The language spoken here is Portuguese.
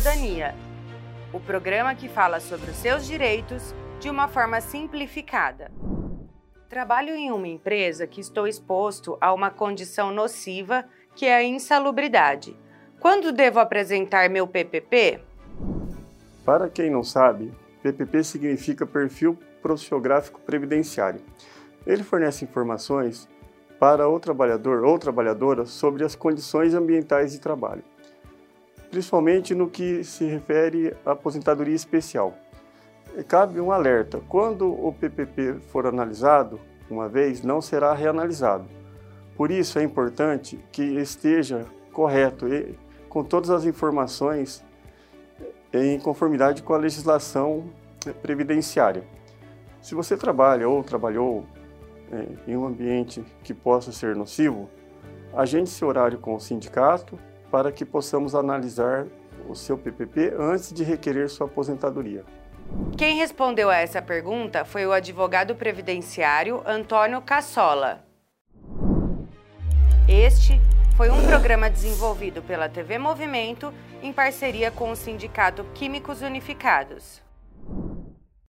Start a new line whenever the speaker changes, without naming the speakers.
Cidadania, o programa que fala sobre os seus direitos de uma forma simplificada. Trabalho em uma empresa que estou exposto a uma condição nociva que é a insalubridade. Quando devo apresentar meu PPP?
Para quem não sabe, PPP significa Perfil Profissiográfico Previdenciário. Ele fornece informações para o trabalhador ou trabalhadora sobre as condições ambientais de trabalho, principalmente no que se refere à aposentadoria especial. Cabe um alerta: quando o PPP for analisado uma vez, não será reanalisado. Por isso é importante que esteja correto e com todas as informações em conformidade com a legislação previdenciária. Se você trabalha ou trabalhou é, em um ambiente que possa ser nocivo, agende seu horário com o sindicato para que possamos analisar o seu PPP antes de requerer sua aposentadoria.
Quem respondeu a essa pergunta foi o advogado previdenciário Antônio Cassola. Este foi um programa desenvolvido pela TV Movimento em parceria com o Sindicato Químicos Unificados.